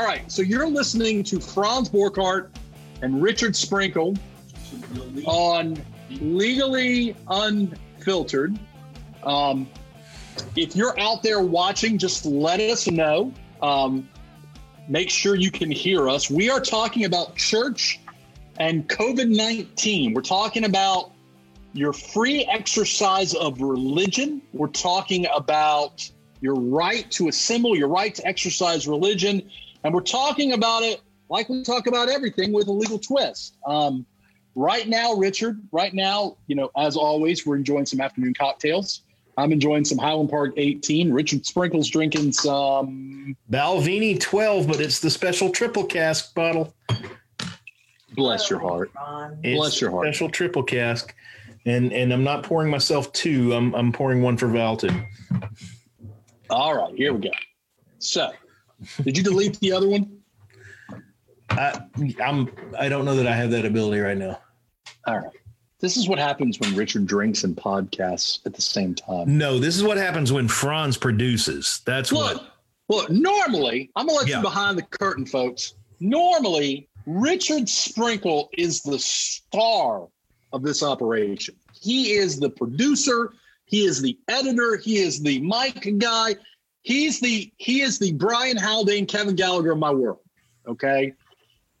All right, so you're listening to Franz Borghardt and Richard Sprinkle on Legally Unfiltered. Um, if you're out there watching, just let us know. Um, make sure you can hear us. We are talking about church and COVID 19. We're talking about your free exercise of religion. We're talking about your right to assemble, your right to exercise religion. And we're talking about it like we talk about everything with a legal twist. Um, right now, Richard, right now, you know, as always, we're enjoying some afternoon cocktails. I'm enjoying some Highland Park 18. Richard Sprinkle's drinking some Balvenie 12, but it's the special triple cask bottle. Bless your heart. It's Bless your heart. Special triple cask. And and I'm not pouring myself two. I'm I'm pouring one for Val too. All right, here we go. So, did you delete the other one? I I'm I don't know that I have that ability right now. All right. This is what happens when Richard drinks and podcasts at the same time. No, this is what happens when Franz produces. That's Look, what look, normally, I'm going to let Yeah. you behind the curtain, folks. Normally, Richard Sprinkle is the star of this operation. He is the producer, he is the editor, he is the mic guy. He's the he is the Brian Haldane, Kevin Gallagher of my world. Okay.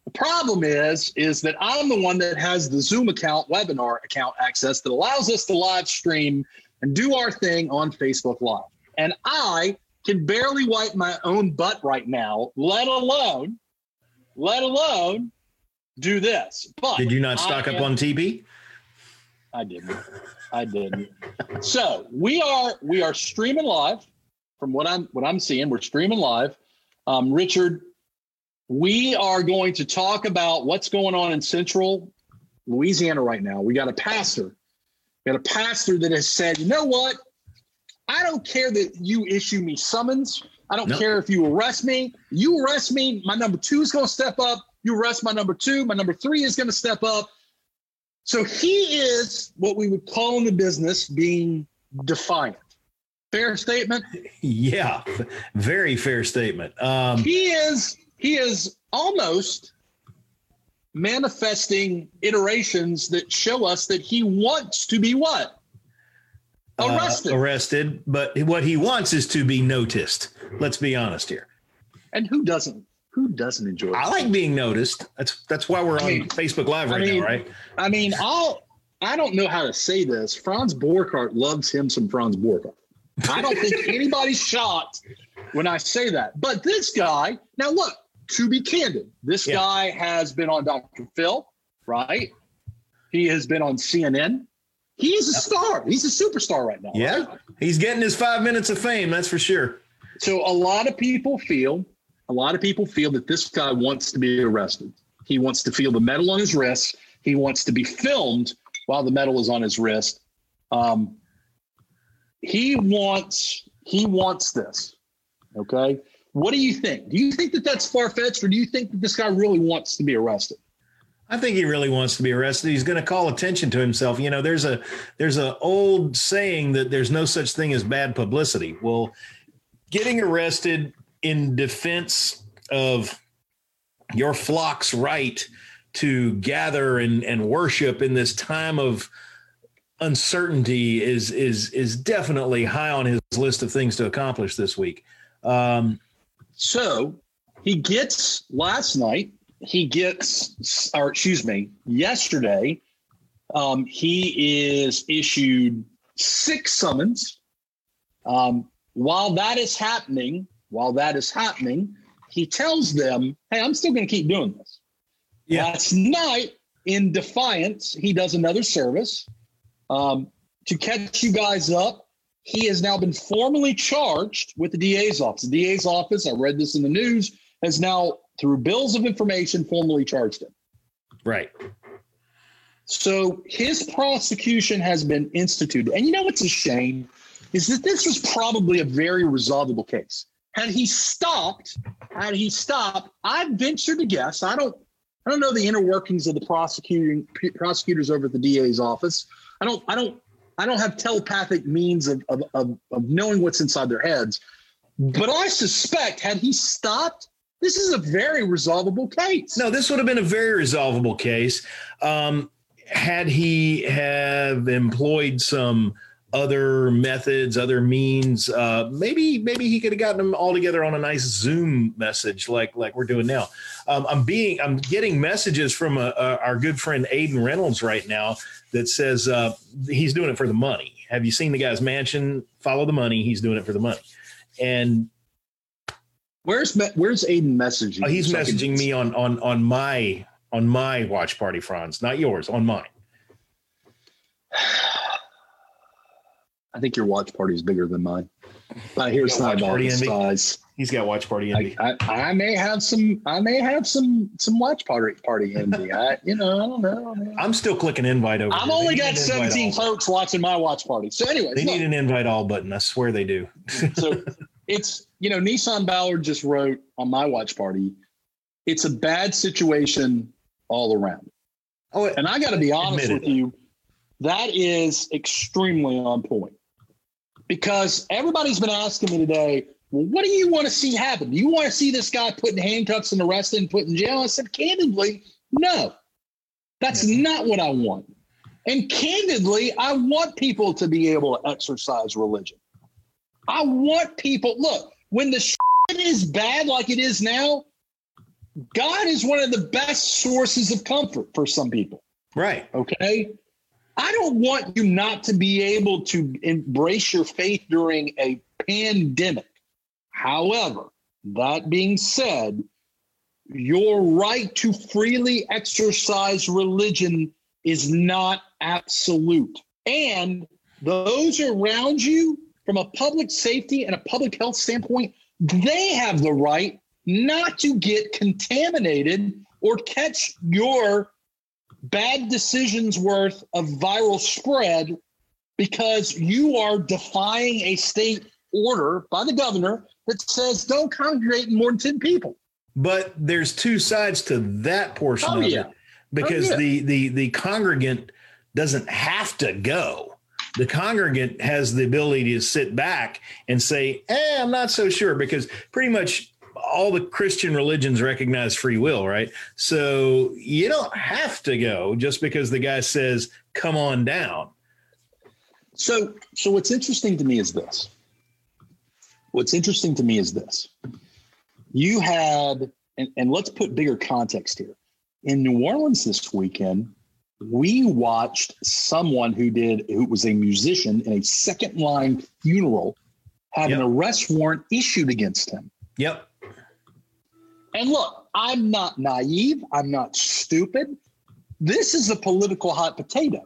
The problem is, is that I'm the one that has the Zoom account, webinar account access that allows us to live stream and do our thing on Facebook Live. And I can barely wipe my own butt right now, let alone, let alone do this. But did you not stock I up am- on TB? I didn't. I didn't. So we are we are streaming live from what I'm what I'm seeing. We're streaming live. Um, Richard, we are going to talk about what's going on in Central Louisiana right now. We got a pastor, we got a pastor that has said, you know what? I don't care that you issue me summons. I don't No. care if you arrest me. You arrest me, my number two is going to step up. You arrest my number two, my number three is going to step up. So he is what we would call in the business being defiant. Fair statement. Yeah, very fair statement. Um, He is he is almost manifesting iterations that show us that he wants to be what? uh, Arrested. arrested, but what he wants is to be noticed. Let's be honest here. and who doesn't who doesn't enjoy I like being noticed. That's that's why we're on I mean- Facebook Live I right mean- now, right? I mean, I'll I don't know how to say this. Franz Borghardt loves him some Franz Borghardt. I don't think anybody's shocked when I say that. But this guy, now look, to be candid, this Yeah. guy has been on Dr. Phil, right? He has been on CNN. He's a star. He's a superstar right now. Yeah, right? he's getting his five minutes of fame. That's for sure. So a lot of people feel, a lot of people feel that this guy wants to be arrested. He wants to feel the metal on his wrist. He wants to be filmed while the metal is on his wrist. Um, he wants he wants this. Okay. What do you think? Do you think that that's far fetched, or do you think that this guy really wants to be arrested? I think he really wants to be arrested. He's going to call attention to himself. You know, there's a there's a old saying that there's no such thing as bad publicity. Well, getting arrested in defense of your flock's right to gather and, and worship in this time of uncertainty is is is definitely high on his list of things to accomplish this week. Um, So he gets last night, he gets, or excuse me, yesterday, um, he is issued six summons. Um, while that is happening, while that is happening, he tells them, Hey, I'm still going to keep doing this. Yeah. Last night, in defiance, he does another service um, to catch you guys up. He has now been formally charged with the DA's office. The DA's office, I read this in the news, has now, through bills of information, formally charged him. right. So his prosecution has been instituted. And you know what's a shame is that this was probably a very resolvable case. Had he stopped, had he stopped, I venture to guess, I don't I don't know the inner workings of the prosecuting prosecutors over at the DA's office. I don't I don't I don't have telepathic means of of, of, of knowing what's inside their heads. But I suspect had he stopped, This is a very resolvable case. No, this would have been a very resolvable case. Um, had he have employed some other methods, other means, uh, maybe maybe he could have gotten them all together on a nice Zoom message like like we're doing now. Um, I'm being I'm getting messages from a, a, our good friend Aiden Reynolds right now that says uh, he's doing it for the money. Have you seen the guy's mansion? Follow the money. He's doing it for the money. And where's where's Aiden messaging? Uh, he's messaging me on on on my on my watch party, Franz, not yours, on mine. I think your watch party is bigger than mine. But here's my party size. He's got watch party envy. I, I, I, may have some. I may have some some watch party party envy. I you know I don't know. Man. I'm still clicking invite over. I've only got 17 folks watching my watch party. So anyway, they need an invite all button. I swear they do. so it's you know Nissan Ballard just wrote on my watch party. It's a bad situation all around. Oh, and I got to be honest with you, that is extremely on point because everybody's been asking me today, well, what do you want to see happen? Do you want to see this guy put in handcuffs and arrested and put in jail? I said, candidly, no. That's yeah. not what I want. And candidly, I want people to be able to exercise religion. I want people, look, when the shit is bad like it is now, God is one of the best sources of comfort for some people. Right. Okay. I don't want you not to be able to embrace your faith during a pandemic. However, that being said, your right to freely exercise religion is not absolute. And those around you, from a public safety and a public health standpoint, they have the right not to get contaminated or catch your bad decisions worth of viral spread because you are defying a state order by the governor that says don't congregate more than 10 people. But there's two sides to that portion oh, of yeah. it because oh, yeah. the, the, the congregant doesn't have to go. The congregant has the ability to sit back and say, eh, I'm not so sure because pretty much all the Christian religions recognize free will, right? So you don't have to go just because the guy says, come on down. So, so what's interesting to me is this. What's interesting to me is this. You had, and, and let's put bigger context here. In New Orleans this weekend, we watched someone who did, who was a musician in a second line funeral, have yep. an arrest warrant issued against him. Yep. And look, I'm not naive. I'm not stupid. This is a political hot potato.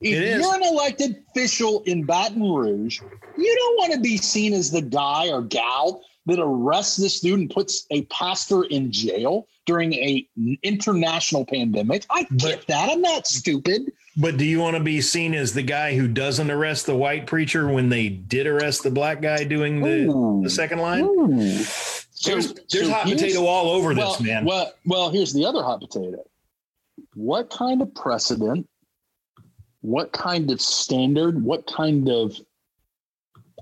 If you're an elected official in Baton Rouge, you don't want to be seen as the guy or gal that arrests this dude and puts a pastor in jail during a international pandemic. I get but, that. I'm not stupid. But do you want to be seen as the guy who doesn't arrest the white preacher when they did arrest the black guy doing the, the second line? Ooh. So, there's there's so hot potato all over well, this, man. Well, well, here's the other hot potato. What kind of precedent? What kind of standard? What kind of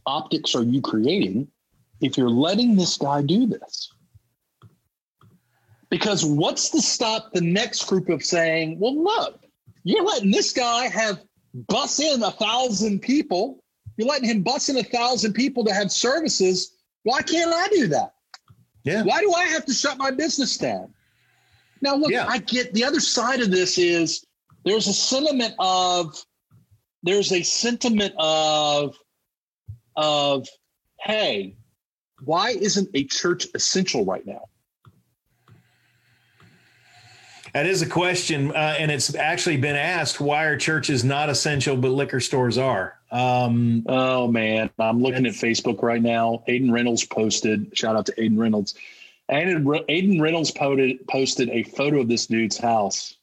optics are you creating if you're letting this guy do this? Because what's to stop the next group of saying, well, look, you're letting this guy have bus in a thousand people. You're letting him bus in a thousand people to have services. Why can't I do that? Yeah. Why do I have to shut my business down? Now, look, yeah. I get the other side of this is there's a sentiment of there's a sentiment of of hey, why isn't a church essential right now? That is a question, uh, and it's actually been asked: Why are churches not essential, but liquor stores are? Um, oh man, I'm looking at Facebook right now. Aiden Reynolds posted. Shout out to Aiden Reynolds. Aiden, Aiden Reynolds posted posted a photo of this dude's house.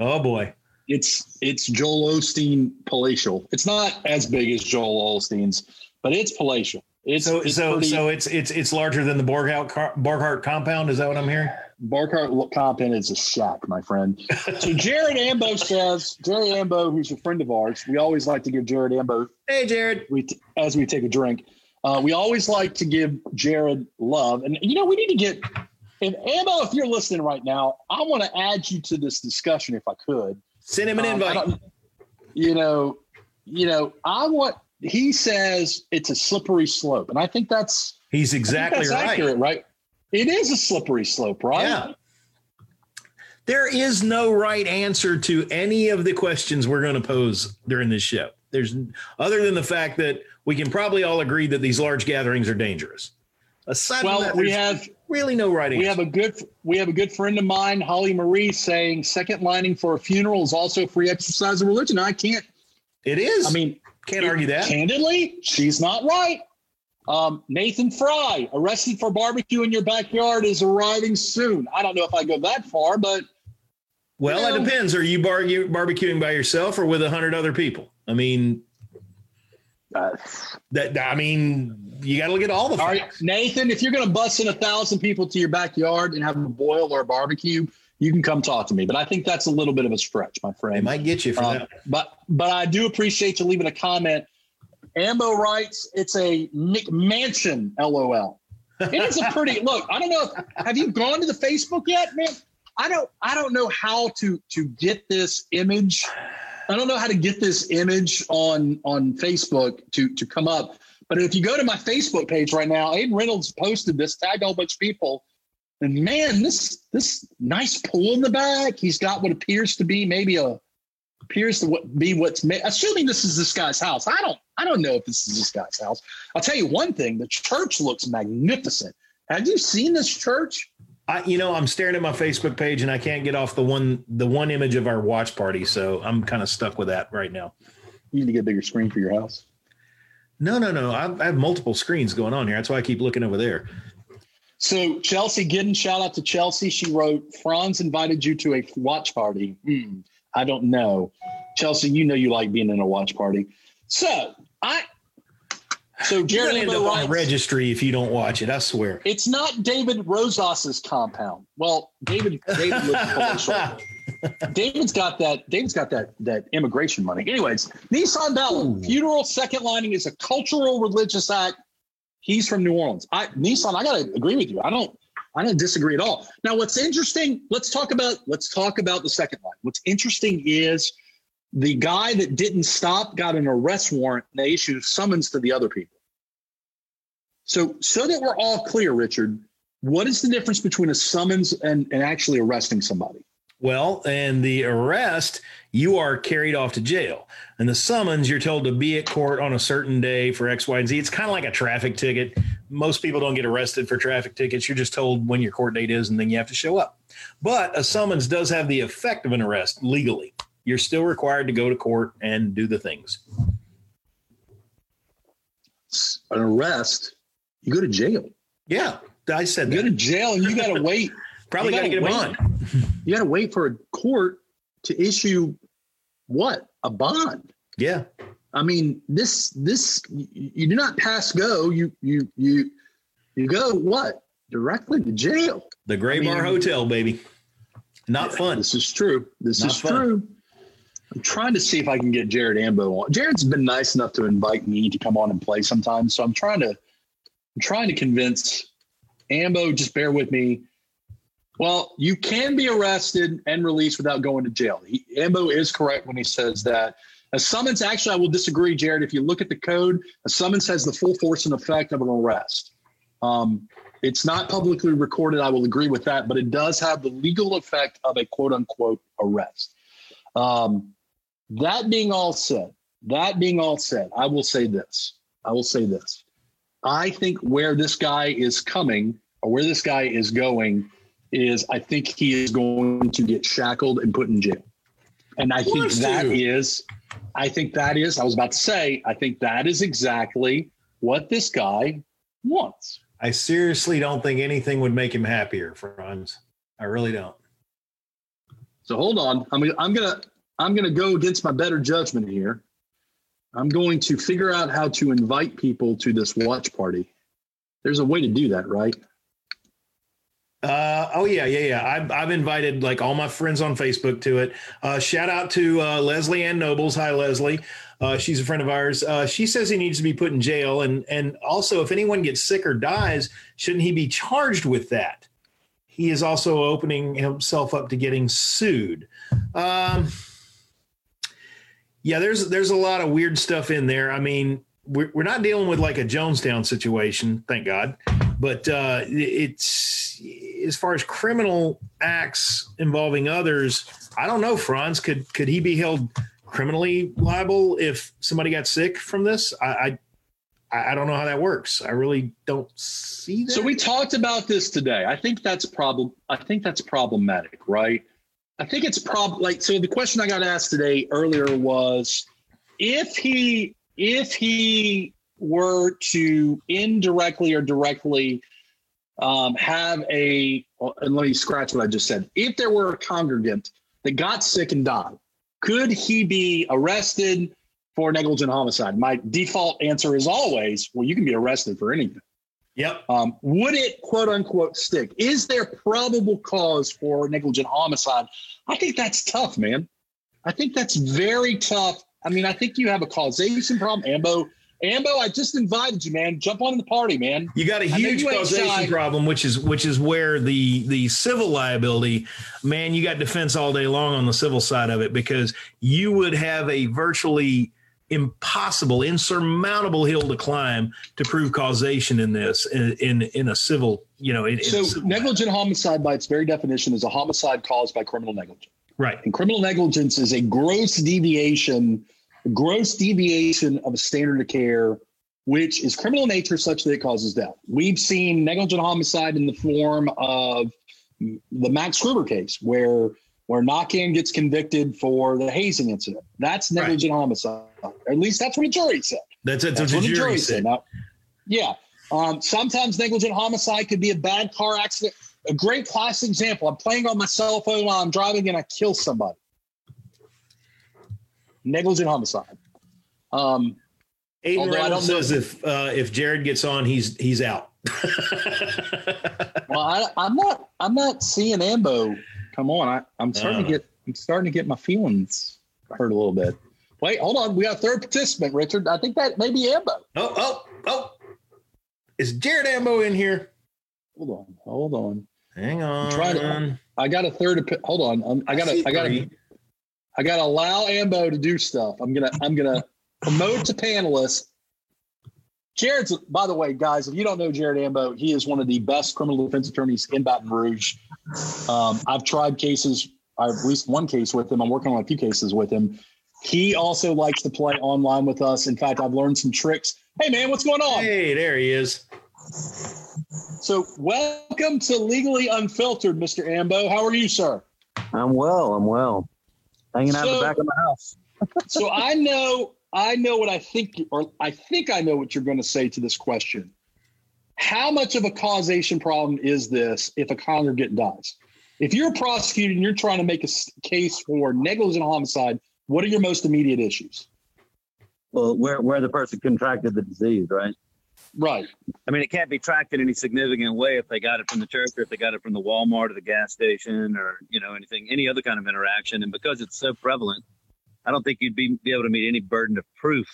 Oh boy, it's it's Joel Osteen palatial. It's not as big as Joel Osteen's, but it's palatial. It's so it's so pretty, so it's it's it's larger than the Borghout Borghardt compound. Is that what I'm hearing? Borghardt compound is a shack, my friend. so Jared Ambeau says, Jared Ambeau, who's a friend of ours, we always like to give Jared Ambeau. Hey, Jared. We t- as we take a drink, uh, we always like to give Jared love, and you know we need to get if Ambeau, if you're listening right now, I want to add you to this discussion if I could. Send him an um, invite. You know, you know, I want. He says it's a slippery slope, and I think that's he's exactly that's right. Accurate, right? It is a slippery slope, right? Yeah. There is no right answer to any of the questions we're going to pose during this show. There's other than the fact that we can probably all agree that these large gatherings are dangerous. Aside well, that, we have really no right answer. We have a good we have a good friend of mine, Holly Marie, saying second lining for a funeral is also free exercise of religion. I can't. It is. I mean, can't it, argue that. Candidly, she's not right. Um, Nathan Fry, arrested for barbecue in your backyard, is arriving soon. I don't know if I go that far, but well, you know, it depends. Are you bar- barbecuing by yourself or with a hundred other people? I mean, uh, that I mean, you got to look at all the facts. Nathan, if you're going to bust in a thousand people to your backyard and have a boil or a barbecue, you can come talk to me. But I think that's a little bit of a stretch, my friend. It might get you for uh, that. But but I do appreciate you leaving a comment. Ambeau writes, "It's a McMansion." LOL. It is a pretty look. I don't know. If, have you gone to the Facebook yet, man? I don't. I don't know how to to get this image I don't know how to get this image on on Facebook to to come up. But if you go to my Facebook page right now, Aiden Reynolds posted this, tagged a whole bunch of people. And man, this this nice pool in the back. He's got what appears to be maybe a appears to be what's made. Assuming this is this guy's house. I don't I don't know if this is this guy's house. I'll tell you one thing: the church looks magnificent. Have you seen this church? I, you know, I'm staring at my Facebook page and I can't get off the one the one image of our watch party, so I'm kind of stuck with that right now. You need to get a bigger screen for your house. No, no, no. I, I have multiple screens going on here. That's why I keep looking over there. So Chelsea Gidden, shout out to Chelsea. She wrote, "Franz invited you to a watch party." Hmm, I don't know, Chelsea. You know you like being in a watch party. So I so Jared end up on a registry if you don't watch it. I swear. It's not David Rosas's compound. Well, David David lives David's got that. David's got that that immigration money. Anyways, Nissan Bella funeral second lining is a cultural religious act. He's from New Orleans. I Nissan. I gotta agree with you. I don't. I don't disagree at all. Now, what's interesting? Let's talk about let's talk about the second line. What's interesting is the guy that didn't stop got an arrest warrant and they issued summons to the other people. So, so that we're all clear, Richard, what is the difference between a summons and, and actually arresting somebody? Well, and the arrest, you are carried off to jail. And the summons, you're told to be at court on a certain day for X, Y, and Z. It's kind of like a traffic ticket. Most people don't get arrested for traffic tickets. You're just told when your court date is, and then you have to show up. But a summons does have the effect of an arrest legally you're still required to go to court and do the things. An arrest, you go to jail. Yeah, I said you that. go to jail and you got to wait. Probably got to get a bond. You got to wait for a court to issue what a bond. Yeah. I mean, this this you do not pass go. You you you you go what directly to jail. The Gray I Bar mean, Hotel, baby. Not fun. This is true. This Not is fun. true. I'm trying to see if I can get Jared Ambeau on. Jared's been nice enough to invite me to come on and play sometimes, so I'm trying to I'm trying to convince Ambeau. Just bear with me. Well, you can be arrested and released without going to jail. He, Ambeau is correct when he says that. A summons, actually, I will disagree, Jared. If you look at the code, a summons has the full force and effect of an arrest. Um, it's not publicly recorded. I will agree with that, but it does have the legal effect of a quote unquote arrest. Um, that being all said, that being all said, I will say this. I will say this. I think where this guy is coming or where this guy is going is I think he is going to get shackled and put in jail. And I think that is, I think that is, I was about to say, I think that is exactly what this guy wants. I seriously don't think anything would make him happier, Franz. I really don't. So hold on. I'm, I'm gonna I'm going to go against my better judgment here. I'm going to figure out how to invite people to this watch party. There's a way to do that, right? Uh, oh yeah, yeah, yeah. I've, I've invited like all my friends on Facebook to it. Uh, shout out to uh, Leslie Ann Nobles. Hi, Leslie. Uh, she's a friend of ours. Uh, she says he needs to be put in jail, and and also if anyone gets sick or dies, shouldn't he be charged with that? he is also opening himself up to getting sued. Um, yeah, there's there's a lot of weird stuff in there. I mean, we're, we're not dealing with like a Jonestown situation, thank God, but uh, it's as far as criminal acts involving others. I don't know, Franz. Could could he be held criminally liable if somebody got sick from this? I, I, I don't know how that works. I really don't see that. So we talked about this today. I think that's problem. I think that's problematic, right? I think it's prob like so. The question I got asked today earlier was if he if he were to indirectly or directly um, have a and let me scratch what I just said. If there were a congregant that got sick and died, could he be arrested for negligent homicide? My default answer is always, well, you can be arrested for anything. Yep. Um, would it quote unquote stick? Is there probable cause for negligent homicide? I think that's tough, man. I think that's very tough. I mean, I think you have a causation problem. Ambeau, Ambeau, I just invited you, man. Jump on the party, man. You got a huge causation problem, which is which is where the the civil liability, man, you got defense all day long on the civil side of it because you would have a virtually impossible, insurmountable hill to climb to prove causation in this in in, in a civil, you know. In, so in negligent homicide, by its very definition, is a homicide caused by criminal negligence. Right. And criminal negligence is a gross deviation, gross deviation of a standard of care, which is criminal nature such that it causes death. We've seen negligent homicide in the form of the Max Gruver case, where where Naquin gets convicted for the hazing incident. That's negligent right. homicide. At least that's what a jury said. That's, that's, that's what the jury, said. said. Now, yeah. Um, sometimes negligent homicide could be a bad car accident. A great classic example. I'm playing on my cell phone while I'm driving and I kill somebody. Negligent homicide. Um, Aiden Reynolds says if uh, if Jared gets on, he's he's out. well, I, I'm not. I'm not seeing Ambeau come on. I, I'm starting to uh. get I'm starting to get my feelings hurt a little bit. Wait, hold on. We got a third participant, Richard. I think that may be Ambeau. Oh, oh, oh. Is Jared Ambeau in here? Hold on. Hold on. Hang on. Trying To, I got a third. Hold on. Um, I got to. I got to. I got to allow Ambeau to do stuff. I'm gonna. I'm gonna promote to panelists. Jared's, by the way, guys, if you don't know Jared Ambeau, he is one of the best criminal defense attorneys in Baton Rouge. Um, I've tried cases, I've at least one case with him. I'm working on a few cases with him. He also likes to play online with us. In fact, I've learned some tricks. Hey, man, what's going on? Hey, there he is. So, welcome to Legally Unfiltered, Mr. Ambeau. How are you, sir? I'm well. I'm well. Hanging out so, in the back of my house. so I know, I know what I think, or I think I know what you're going to say to this question. How much of a causation problem is this if a congregant dies? If you're a prosecutor and you're trying to make a case for negligent homicide, what are your most immediate issues? Well, where where the person contracted the disease, right? Right. I mean, it can't be tracked in any significant way if they got it from the church or if they got it from the Walmart or the gas station or you know anything, any other kind of interaction. And because it's so prevalent, I don't think you'd be, be able to meet any burden of proof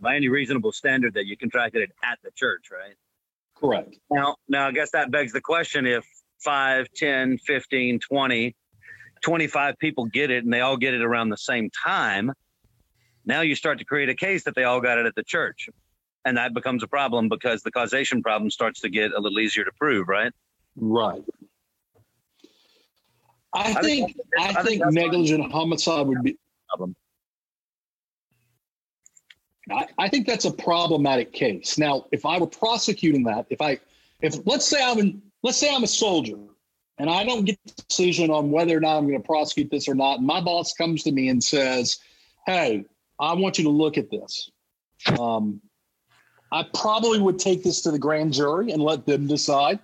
by any reasonable standard that you contracted it at the church, right? Correct. Now, now I guess that begs the question if 5, 10, 15, 20, 25 people get it and they all get it around the same time, now you start to create a case that they all got it at the church. And that becomes a problem because the causation problem starts to get a little easier to prove, right? Right. I, I think, think I, I think, think negligent homicide would be problem. I, I think that's a problematic case. Now, if I were prosecuting that, if I, if let's say I'm in, let's say I'm a soldier and I don't get the decision on whether or not I'm going to prosecute this or not, and my boss comes to me and says, "Hey, I want you to look at this." Um, I probably would take this to the grand jury and let them decide.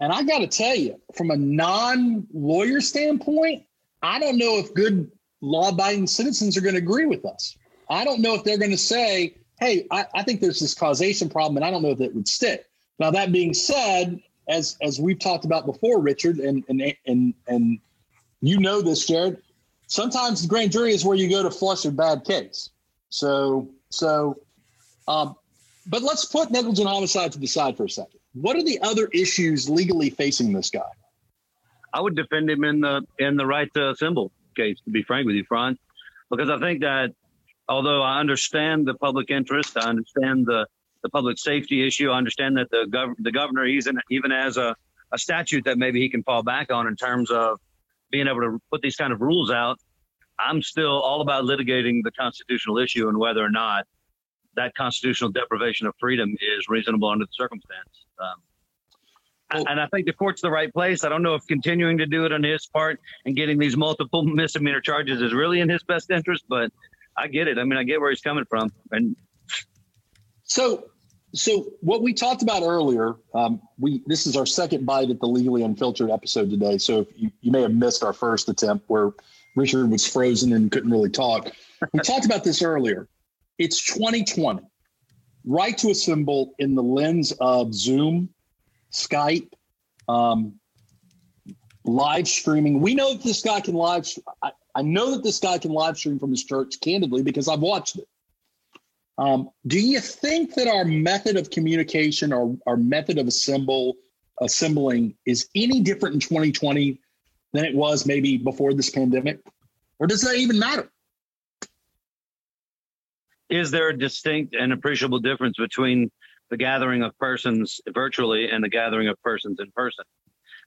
And I got to tell you, from a non-lawyer standpoint, I don't know if good law-abiding citizens are going to agree with us. I don't know if they're going to say, hey, I, I, think there's this causation problem, and I don't know if it would stick. Now, that being said, as as we've talked about before, Richard, and and and and you know this, Jared, sometimes the grand jury is where you go to flush a bad case. So so um, but let's put negligent homicide to the side for a second. What are the other issues legally facing this guy? I would defend him in the in the right to assemble case. To be frank with you, Franz, because I think that although I understand the public interest, I understand the the public safety issue. I understand that the gov- the governor even even has a, a statute that maybe he can fall back on in terms of being able to put these kind of rules out. I'm still all about litigating the constitutional issue and whether or not that constitutional deprivation of freedom is reasonable under the circumstance. Um, well, and I think the court's the right place. I don't know if continuing to do it on his part and getting these multiple misdemeanor charges is really in his best interest, but I get it. I mean, I get where he's coming from. And so, so what we talked about earlier, um, we this is our second bite at the legally unfiltered episode today. So you, you may have missed our first attempt where Richard was frozen and couldn't really talk. We talked about this earlier. It's 2020. Right to assemble in the lens of Zoom, Skype, um, live streaming. We know that this guy can live. I, I know that this guy can live stream from his church, candidly, because I've watched it. Um, do you think that our method of communication or our method of assemble assembling is any different in 2020 than it was maybe before this pandemic? Or does that even matter? Is there a distinct and appreciable difference between the gathering of persons virtually and the gathering of persons in person?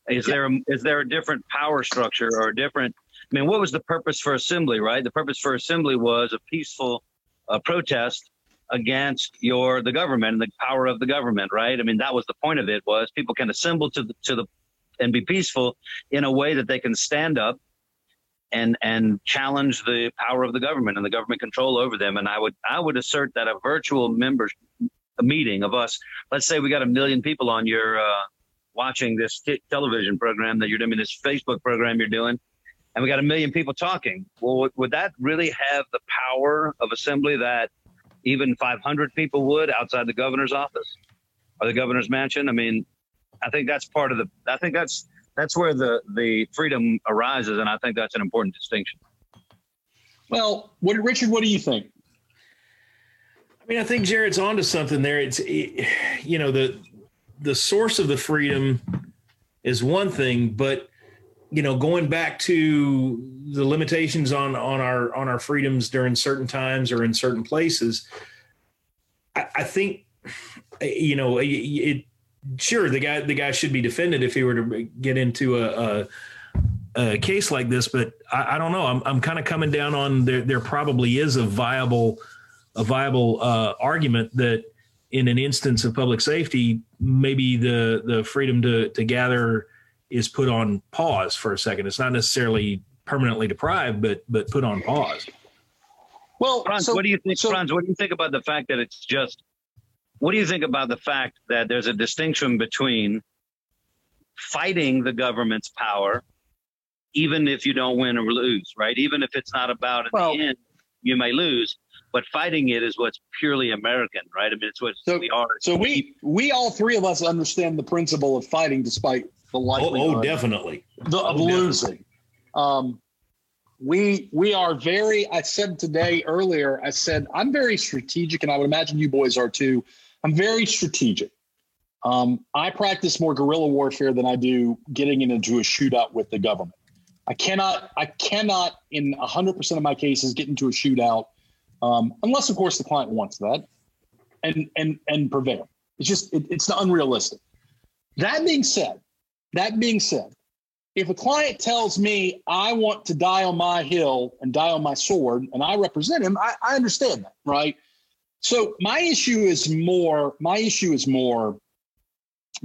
Is yeah. there a, is there a different power structure or a different? I mean, what was the purpose for assembly? Right, the purpose for assembly was a peaceful uh, protest against your the government and the power of the government. Right, I mean that was the point of it was people can assemble to the to the and be peaceful in a way that they can stand up and and challenge the power of the government and the government control over them. And I would I would assert that a virtual members meeting of us, let's say we got a million people on your uh, watching this t- television program that you're doing, this Facebook program you're doing, and we got a million people talking. Well, would that really have the power of assembly that even 500 people would outside the governor's office or the governor's mansion? I mean, I think that's part of the. I think that's that's where the the freedom arises, and I think that's an important distinction. Well, what Richard? What do you think? I mean, I think Jared's onto something there. It's you know the the source of the freedom is one thing, but you know going back to the limitations on on our on our freedoms during certain times or in certain places, I, I think you know it sure the guy the guy should be defended if he were to get into a, a, a case like this, but I, I don't know. I'm I'm kind of coming down on there. There probably is a viable a viable uh, argument that in an instance of public safety, maybe the the freedom to to gather is put on pause for a second. It's not necessarily permanently deprived, but but put on pause. Well, Franz, so, what do you think, so, Franz? What do you think about the fact that it's just what do you think about the fact that there's a distinction between fighting the government's power, even if you don't win or lose, right? Even if it's not about in well, the end, you may lose, but fighting it is what's purely American, right? I mean, it's what so, we are. So we we all three of us understand the principle of fighting despite the likelihood. Oh, oh definitely. The, of oh, losing. Definitely. Um, we we are very. I said today earlier. I said I'm very strategic, and I would imagine you boys are too I'm very strategic. Um, I practice more guerrilla warfare than I do getting into a shootout with the government. I cannot, I cannot, in 100% of my cases, get into a shootout um, unless, of course, the client wants that, and and and prevail. It's just it, it's not unrealistic. That being said, that being said, if a client tells me I want to die on my hill and die on my sword, and I represent him, I, I understand that, right? So my issue is more, my issue is more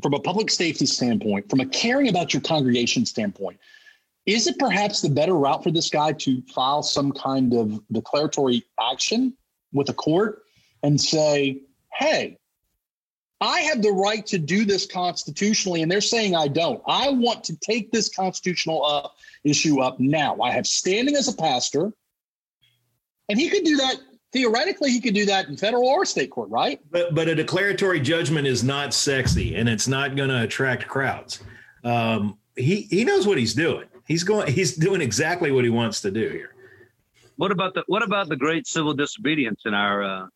from a public safety standpoint, from a caring about your congregation standpoint. Is it perhaps the better route for this guy to file some kind of declaratory action with a court and say, hey, I have the right to do this constitutionally, and they're saying I don't. I want to take this constitutional uh, issue up now. I have standing as a pastor, and he could do that theoretically he could do that in federal or state court, right? But but a declaratory judgment is not sexy and it's not going to attract crowds. Um, he he knows what he's doing. He's going. He's doing exactly what he wants to do here. What about the What about the great civil disobedience in our uh,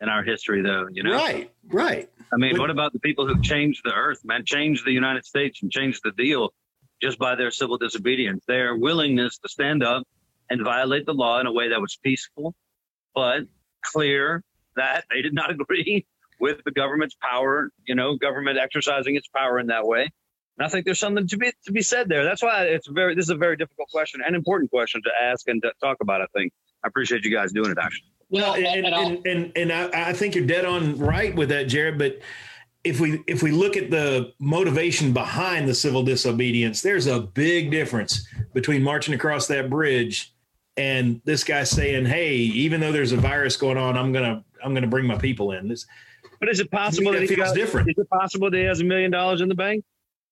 in our history, though? You know, right, right. I mean, what about the people who changed the earth, man? Changed the United States and changed the deal just by their civil disobedience, their willingness to stand up and violate the law in a way that was peaceful, but clear that they did not agree with the government's power, you know, government exercising its power in that way. And I think there's something to be to be said there. That's why it's very this is a very difficult question and important question to ask and to talk about. I think I appreciate you guys doing it. Actually, well, and and, and, and, and I, I think you're dead on right with that, Jared. But if we if we look at the motivation behind the civil disobedience, there's a big difference between marching across that bridge and this guy saying, "Hey, even though there's a virus going on, I'm gonna I'm gonna bring my people in." This, but is it possible that, that feels got, different? Is it possible that he has a million dollars in the bank?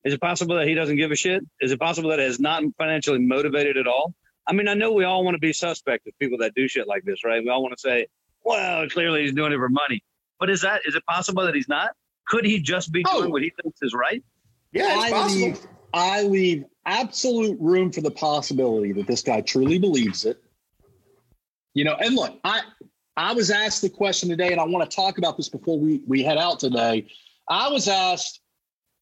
Is it possible that he doesn't give a shit? Is it possible that he's not financially motivated at all? I mean, I know we all want to be suspect of people that do shit like this, right? We all want to say, well, clearly he's doing it for money. But is that is it possible that he's not? Could he just be oh. doing what he thinks is right? Yeah, it's I possible. Leave, I leave absolute room for the possibility that this guy truly believes it. You know, and look, I I was asked the question today, and I want to talk about this before we we head out today. I was asked,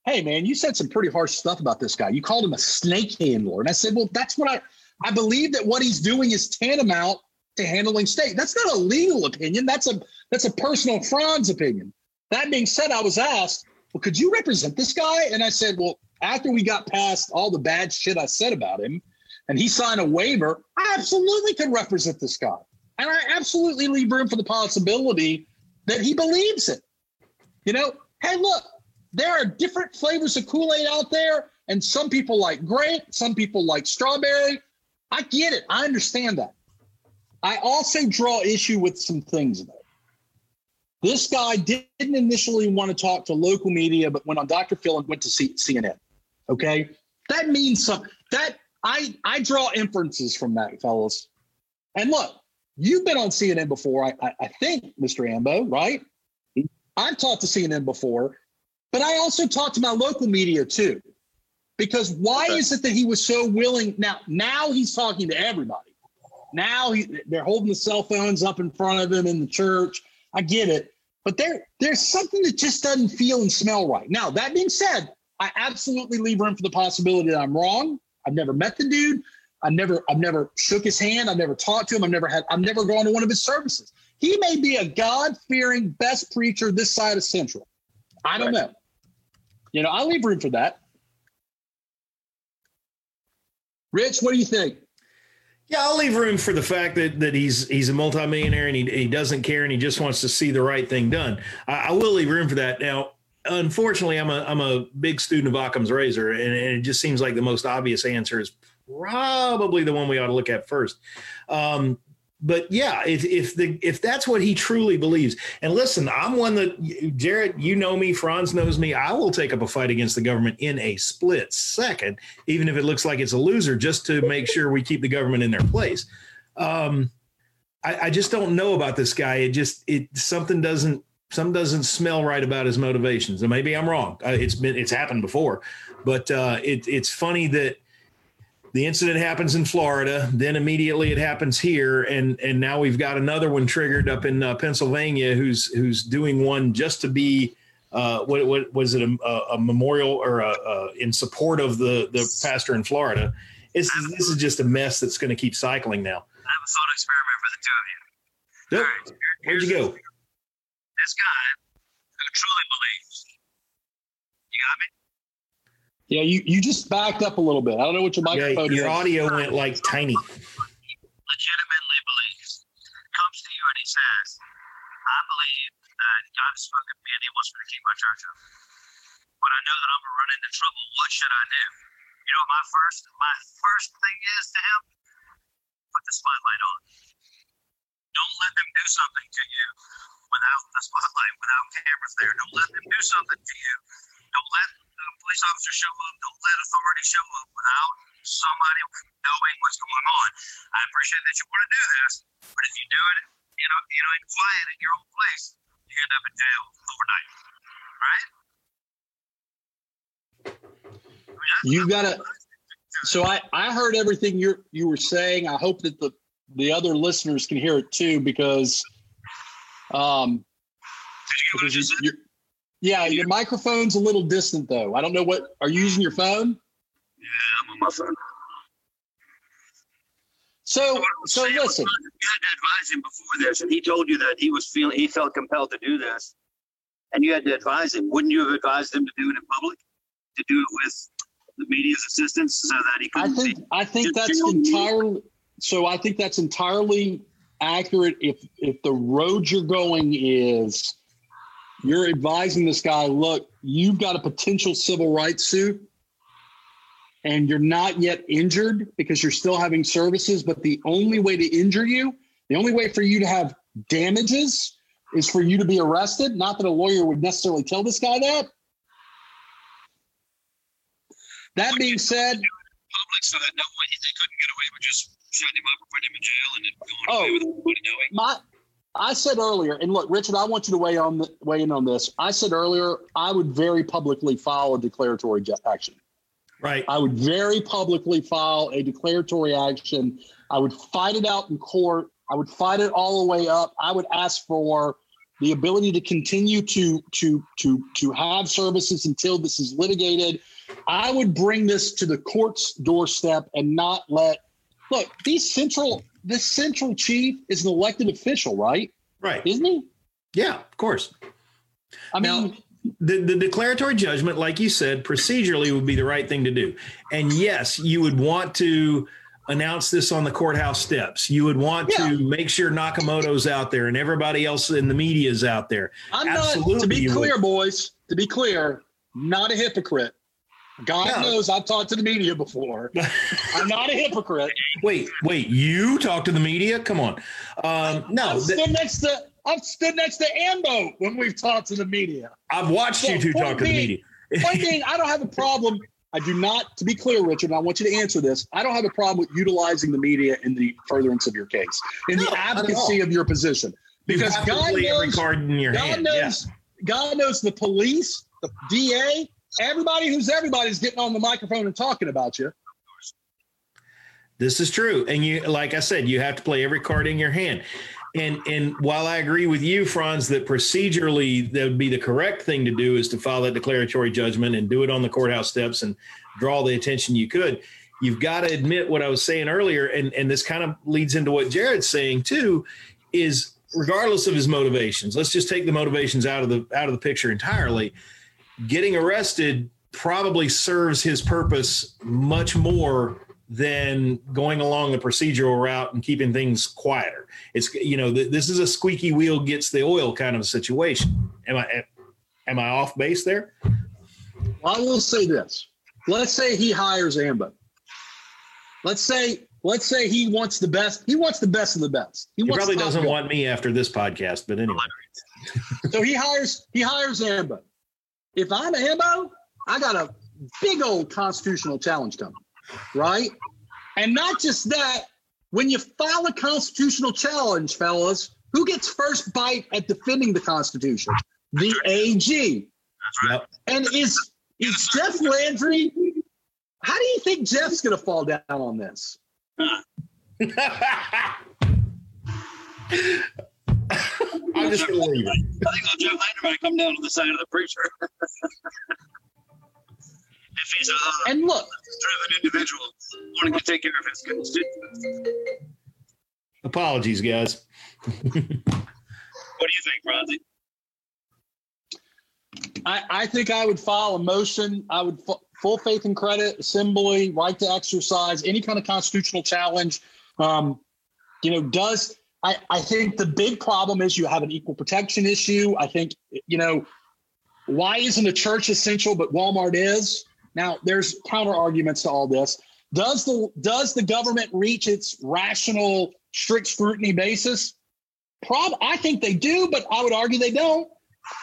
hey man, you said some pretty harsh stuff about this guy. You called him a snake handler. And I said, well, that's what I I believe that what he's doing is tantamount to handling state. That's not a legal opinion. That's a that's a personal Franz opinion. That being said, I was asked, well, could you represent this guy? And I said, well, after we got past all the bad shit I said about him, and he signed a waiver, I absolutely could represent this guy. And I absolutely leave room for the possibility that he believes it. You know, hey, look, there are different flavors of Kool Aid out there, and some people like grape, some people like strawberry. I get it. I understand that. I also draw issue with some things though. This guy didn't initially want to talk to local media, but went on Dr. Phil and went to C- CNN. Okay, that means something. That I I draw inferences from that, fellas. And look, you've been on CNN before, I, I, I think, Mr. Ambeau, right? I've talked to CNN before, but I also talked to my local media too. Because why is it that he was so willing? Now, now he's talking to everybody. Now he, they're holding the cell phones up in front of him in the church. I get it, but there there's something that just doesn't feel and smell right. Now, that being said, I absolutely leave room for the possibility that I'm wrong. I've never met the dude. I've never I've never shook his hand. I've never talked to him. I've never had I've never gone to one of his services. He may be a God fearing best preacher this side of Central. I don't right. know. You know, I leave room for that. Rich, what do you think? Yeah, I'll leave room for the fact that that he's he's a multimillionaire and he, he doesn't care and he just wants to see the right thing done. I, I will leave room for that. Now, unfortunately, I'm a I'm a big student of Occam's razor, and, and it just seems like the most obvious answer is probably the one we ought to look at first. Um, but yeah, if if the if that's what he truly believes, and listen, I'm one that Jared, you know me, Franz knows me. I will take up a fight against the government in a split second, even if it looks like it's a loser, just to make sure we keep the government in their place. Um, I, I just don't know about this guy. It just it something doesn't some doesn't smell right about his motivations, and maybe I'm wrong. It's been it's happened before, but uh, it, it's funny that the incident happens in Florida, then immediately it happens here, and and now we've got another one triggered up in uh, Pennsylvania, who's who's doing one just to be. Uh, what, what was it a, a memorial or a, a, in support of the the pastor in Florida? It's, this is just a mess that's going to keep cycling now. I have a thought experiment for the two of you. Yep. Right, Where'd you go? This guy who truly believes. You got me? Yeah, you, you just backed up a little bit. I don't know what your microphone yeah, your is. audio went like tiny. Legitimately believes, comes to you and he says, I believe that God has spoken to me and he wants me to keep my church open. But I know that I'm going to run into trouble. What should I do? You know what my first my first thing is to him? Put the spotlight on. Don't let them do something to you without the spotlight, without cameras there. Don't let them do something to you. Don't let the police officer show up. Don't let authority show up without somebody knowing what's going on. I appreciate that you want to do this, but if you do it, you know, you know, in quiet in your own place, you end up in jail overnight, right? I mean, you gotta. So I I heard everything you you were saying. I hope that the the other listeners can hear it too because um Did you get I? Yeah, your microphone's a little distant though. I don't know what are you using your phone? Yeah, I'm on my phone. So, so listen. You had to advise him before this, and he told you that he was feeling he felt compelled to do this, and you had to advise him. Wouldn't you have advised him to do it in public, to do it with the media's assistance, so that he could? I think I think that's entirely. So I think that's entirely accurate. If if the road you're going is you're advising this guy, look, you've got a potential civil rights suit and you're not yet injured because you're still having services, but the only way to injure you, the only way for you to have damages is for you to be arrested. Not that a lawyer would necessarily tell this guy that. That being said, public so that no one they couldn't get away with just shutting him up or putting him in jail and then going oh, away with everybody knowing. my I said earlier, and look, Richard, I want you to weigh on the, weigh in on this. I said earlier, I would very publicly file a declaratory action. Right. I would very publicly file a declaratory action. I would fight it out in court. I would fight it all the way up. I would ask for the ability to continue to to to to have services until this is litigated. I would bring this to the court's doorstep and not let look, these central this central chief is an elected official, right? Right. Isn't he? Yeah, of course. I Now- mean, The, the declaratory judgment, like you said, procedurally would be the right thing to do. And yes, you would want to announce this on the courthouse steps. You would want Yeah. to make sure Nakamoto's out there and everybody else in the media is out there. I'm not to be clear, would. boys, to be clear, not a hypocrite. God No. knows I've talked to the media before. I'm not a hypocrite. Wait, wait, you talk to the media? Come on. Um, no, I've stood next to I've stood next to Ambeau when we've talked to the media. I've watched you So, two point talk to the media. Point being, I don't have a problem. I do not, to be clear, Richard, I want you to answer this. I don't have a problem with utilizing the media in the furtherance of your case, in No, the advocacy of your position. Because to God knows, card in your God hand. knows, God knows the police, the DA, everybody who's everybody's getting on the microphone and talking about you. This is true. And you like I said, you have to play every card in your hand. And and while I agree with you, Franz, that procedurally that would be the correct thing to do is to file that declaratory judgment and do it on the courthouse steps and draw the attention you could. You've got to admit what I was saying earlier, and, and this kind of leads into what Jared's saying too, is regardless of his motivations, let's just take the motivations out of the out of the picture entirely. Getting arrested probably serves his purpose much more than going along the procedural route and keeping things quieter. It's you know th- this is a squeaky wheel gets the oil kind of situation. Am I am I off base there? I will say this. Let's say he hires Ambeau. Let's say let's say he wants the best. He wants the best of the best. He, He probably doesn't want me after this podcast, but anyway. So he hires he hires Ambeau. If I'm Ambeau, I got a big old constitutional challenge coming, right? And not just that, when you file a constitutional challenge, fellas, who gets first bite at defending the Constitution? The AG. Yep. And is is Jeff Landry? How do you think Jeff's going to fall down on this? I'm just gonna leave it. I think Joe Lander might come down to the side of the preacher. if he's a And look, driven individual wanting to take care of his constituents. Apologies, guys. What do you think, Bronzy? I, I think I would file a motion. I would fu- full faith and credit, assembly, right to exercise, any kind of constitutional challenge. Um, you know, does I, I think the big problem is you have an equal protection issue. I think, you know, why isn't a church essential but Walmart is? Now there's counter arguments to all this. Does the does the government reach its rational strict scrutiny basis? Prob I think they do, but I would argue they don't.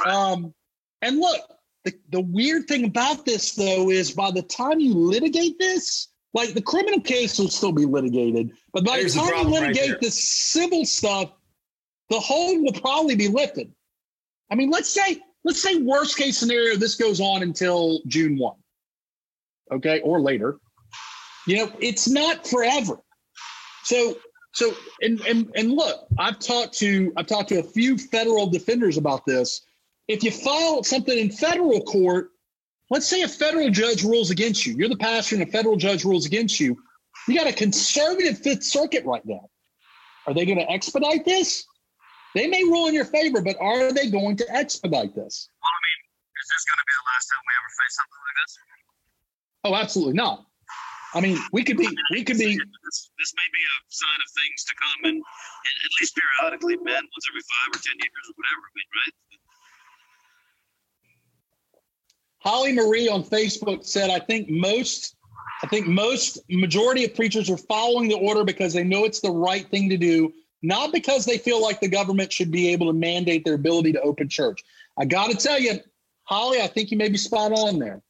Um, and look, the, the weird thing about this, though, is by the time you litigate this, like the criminal case will still be litigated, but by There's the time you problem right litigate the civil stuff, the hold will probably be lifted. I mean, let's say, let's say worst case scenario, this goes on until June 1. Okay, or later. You know, it's not forever. So so and and and look, I've talked to I've talked to a few federal defenders about this. If you file something in federal court, let's say a federal judge rules against you. You're the pastor and a federal judge rules against you. You got a conservative Fifth Circuit right now. Are they going to expedite this? They may rule in your favor, but are they going to expedite this? Well, I mean, is this going to be the last time we ever face something like this? Oh, absolutely not. I mean, we could be, we could be. This, this may be a sign of things to come, and, and at least periodically, man, once every five or ten years or whatever. I mean, right? Holly Marie on Facebook said, I think most, I think most majority of preachers are following the order because they know it's the right thing to do, not because they feel like the government should be able to mandate their ability to open church. I got to tell you, Holly, I think you may be spot on there.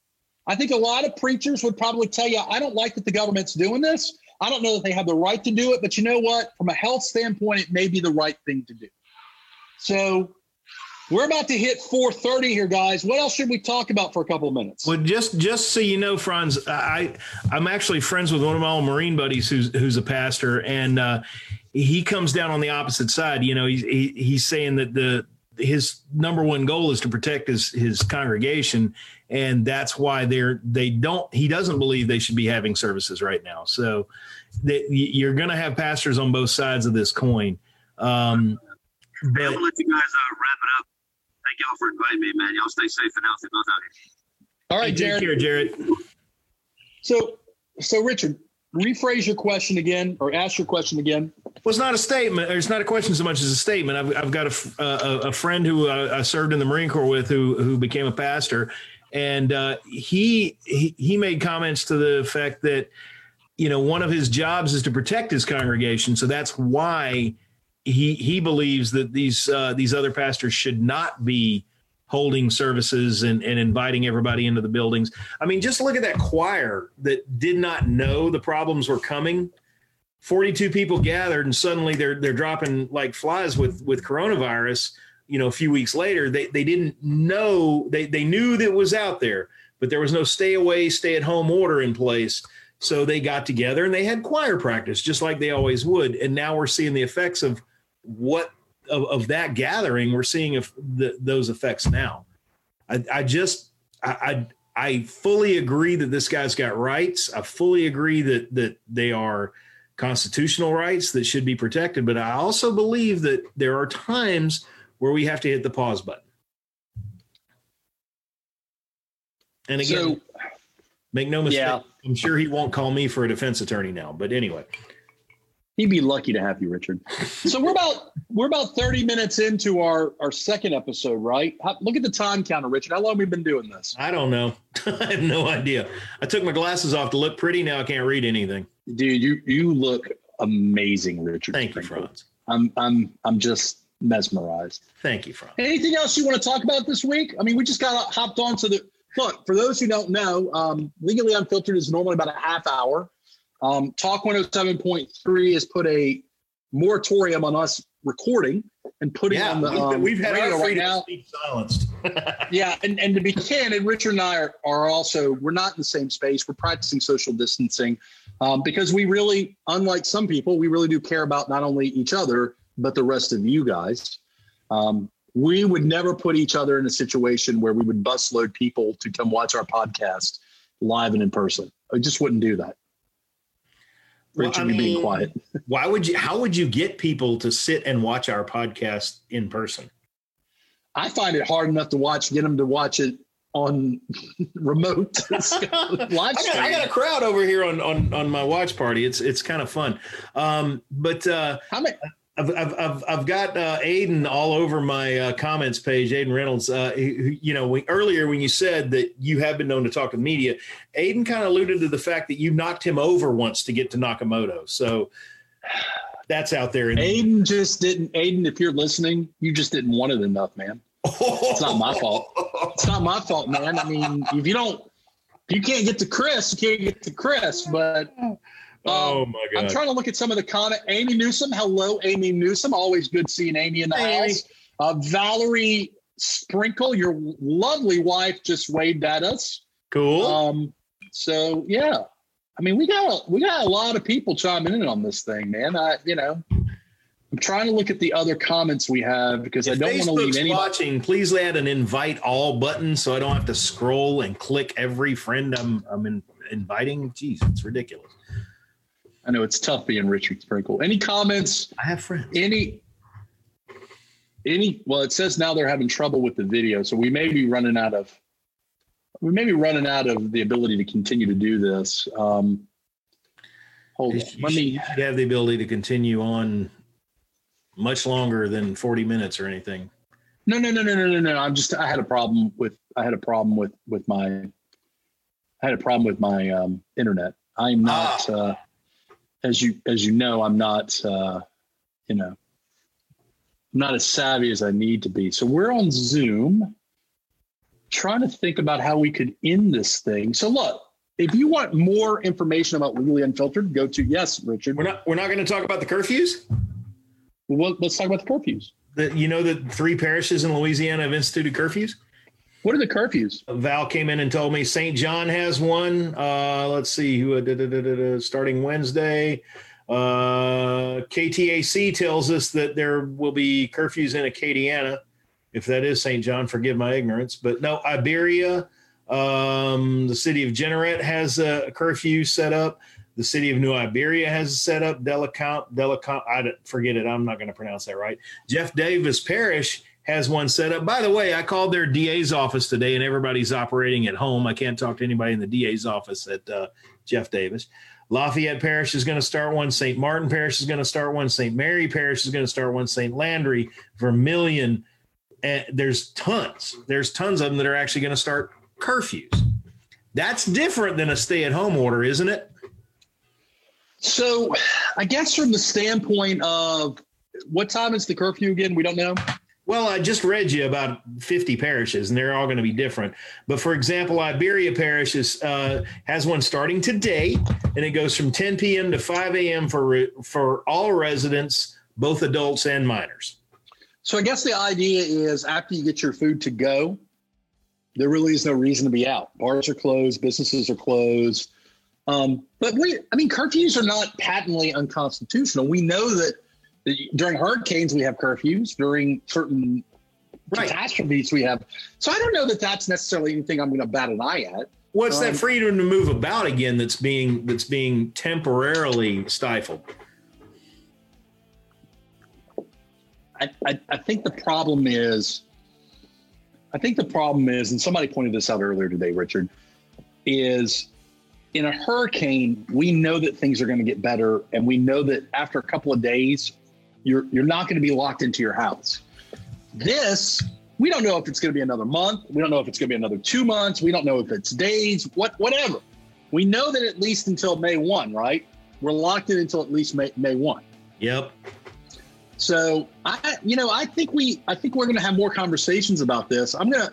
I think a lot of preachers would probably tell you, I don't like that the government's doing this. I don't know that they have the right to do it, but you know what? From a health standpoint, it may be the right thing to do. So we're about to hit 4:30 here, guys. What else should we talk about for a couple of minutes? Well, just just so you know, Franz, I I'm actually friends with one of my old Marine buddies who's who's a pastor, and uh, he comes down on the opposite side. You know, he's he, he's saying that the his number one goal is to protect his his congregation, and that's why they're they don't he doesn't believe they should be having services right now. So that you're going to have pastors on both sides of this coin. Um, but, hey, I'm gonna let you guys uh, wrap it up. Thank y'all for inviting me, man. Y'all stay safe and healthy both out here. All right, Jared. Take care, Jared. So, so Richard, rephrase your question again, or ask your question again. Well, it's not a statement. It's not a question so much as a statement. I've, I've got a, a, a friend who I, I served in the Marine Corps with, who who became a pastor, and uh, he, he he made comments to the effect that you know one of his jobs is to protect his congregation, so that's why he he believes that these uh, these other pastors should not be holding services and, and inviting everybody into the buildings. I mean, just look at that choir that did not know the problems were coming. 42 people gathered and suddenly they're they're dropping like flies with with coronavirus you know a few weeks later they they didn't know they they knew that it was out there but there was no stay away stay at home order in place so they got together and they had choir practice just like they always would and now we're seeing the effects of what of, of that gathering we're seeing if the, those effects now. I, I just I, I i fully agree that this guy's got rights. I fully agree that that they are constitutional rights that should be protected. But i also believe that there are times where we have to hit the pause button. And again so, make no mistake yeah. i'm sure he won't call me for a defense attorney now but anyway He'd be lucky to have you, Richard. So we're about we're about 30 minutes into our our second episode, right? How, look at the time counter, Richard. How long have we been doing this? I don't know. I have no idea. I took my glasses off to look pretty. Now I can't read anything. Dude, you you look amazing, Richard. Thank you, Franz. I'm I'm I'm just mesmerized. Thank you, Franz. Anything else you want to talk about this week? I mean, we just got hopped on to the look. For those who don't know, um, legally unfiltered is normally about a half hour. Um, Talk 107.3 has put a moratorium on us recording and putting yeah, on the um, we've, had radio right now. silenced. yeah, and, and to be candid, Richard and I are, are also we're not in the same space. We're practicing social distancing um, because we really, unlike some people, we really do care about not only each other but the rest of you guys. Um, we would never put each other in a situation where we would busload people to come watch our podcast live and in person. I just wouldn't do that. Richard, well, I mean, being quiet. why would you? How would you get people to sit and watch our podcast in person? I find it hard enough to watch. Get them to watch it on remote live stream. I got, I got, a crowd over here on on on my watch party. It's it's kind of fun. Um, but uh, how many? I've, I've, I've, I've got uh, Aiden all over my uh, comments page, Aiden Reynolds. Uh, who, you know, we, earlier when you said that you have been known to talk to the media, Aiden kind of alluded to the fact that you knocked him over once to get to Nakamoto. So that's out there. Aiden just didn't. Aiden, if you're listening, you just didn't want it enough, man. It's not my fault. It's not my fault, man. I mean, if you don't, if you can't get to Chris, you can't get to Chris. But Oh um, my god! I'm trying to look at some of the comment. Amy Newsom, hello, Amy Newsom. Always good seeing Amy in the hey, house. Uh, Valerie Sprinkle, your lovely wife, just waved at us. Cool. Um, so yeah, I mean, we got we got a lot of people chiming in on this thing, man. I, you know, I'm trying to look at the other comments we have because If I don't want to leave anybody. watching, please add an invite all button so I don't have to scroll and click every friend I'm I'm in, inviting. Jeez, it's ridiculous. I know it's tough being Richard Sprinkle. Any comments? I have friends. Any? Any? Well, it says now they're having trouble with the video, so we may be running out of. We may be running out of the ability to continue to do this. Um, hold You on. Let me. have the ability to continue on much longer than 40 minutes or anything. No, no, no, no, no, no, no. I'm just. I had a problem with. I had a problem with with my. I had a problem with my um, internet. I'm not. Uh, as you as you know, I'm not. Uh, you know. I'm not as savvy as I need to be. So we're on Zoom, trying to think about how we could end this thing. So look, if you want more information about legally unfiltered, go to yes, Richard. We're not we're not going to talk about the curfews. Well, let's talk about the curfews. That you know that three parishes in Louisiana have instituted curfews. What are the curfews? Val came in and told me St. John has one. Uh, let's see who uh, starting Wednesday. Uh, KATC tells us that there will be curfews in Acadiana. If that is St. John, forgive my ignorance. But no, Iberia, um, the city of Jeanerette has a curfew set up. The city of New Iberia has set up. Delicount, Delicount, I forget it. I'm not going to pronounce that right. Jeff Davis Parish has one set up. By the way, I called their DA's office today, and everybody's operating at home. I can't talk to anybody in the DA's office at uh, Jeff Davis. Lafayette Parish is going to start one. St. Martin Parish is going to start one. St. Mary Parish is going to start one. St. Landry, Vermilion. And there's tons. There's tons of them that are actually going to start curfews. That's different than a stay-at-home order, isn't it? So, I guess from the standpoint of what time is the curfew again? We don't know. Well, I just read you about 50 parishes, and they're all going to be different. But for example, Iberia Parish is, uh, has one starting today, and it goes from 10 p.m. to 5 a.m. for re- for all residents, both adults and minors. So, I guess the idea is after you get your food to go, there really is no reason to be out. Bars are closed, businesses are closed. Um, but we, I mean, curfews are not patently unconstitutional. We know that during hurricanes we have curfews. During certain Right. catastrophes we have. So I don't know that that's necessarily anything I'm going to bat an eye at. What's Um, that freedom to move about again? That's being that's being temporarily stifled. I, I, I think the problem is, I think the problem is, and somebody pointed this out earlier today, Richard, is in a hurricane, we know that things are going to get better, and we know that after a couple of days, you're you're not going to be locked into your house. This, we don't know if it's going to be another month. We don't know if it's going to be another two months. We don't know if it's days. What whatever. We know that at least until May one, right? We're locked in until at least May May one. Yep. So I, you know, I think we, I think we're going to have more conversations about this. I'm gonna,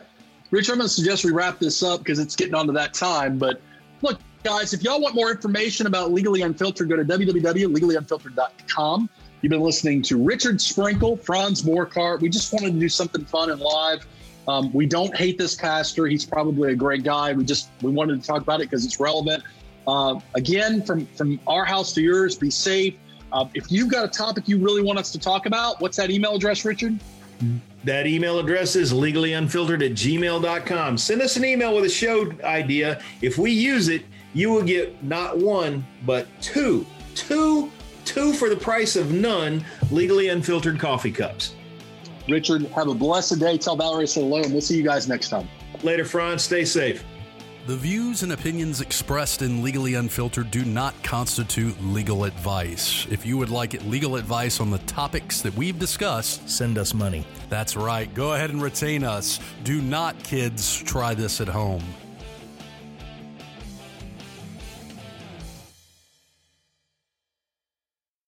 Rich, I'm going to suggest we wrap this up because it's getting on to that time. But look, guys, if y'all want more information about Legally Unfiltered, go to www.legallyunfiltered.com. You've been listening to Richard Sprinkle, Franz Borghardt. We just wanted to do something fun and live. Um, we don't hate this pastor. He's probably a great guy. We just we wanted to talk about it because it's relevant. Uh, again, from from our house to yours, be safe. Uh, if you've got a topic you really want us to talk about, what's that email address, Richard? That email address is legallyunfiltered at gmail.com. Send us an email with a show idea. If we use it, you will get not one, but two, two, two for the price of none legally unfiltered coffee cups. Richard, have a blessed day. Tell Valerie to say hello, and we'll see you guys next time. Later, Franz. Stay safe. The views and opinions expressed in Legally Unfiltered do not constitute legal advice. If you would like legal advice on the topics that we've discussed, Send us money. that's right. Go ahead and retain us. Do not, kids, try this at home.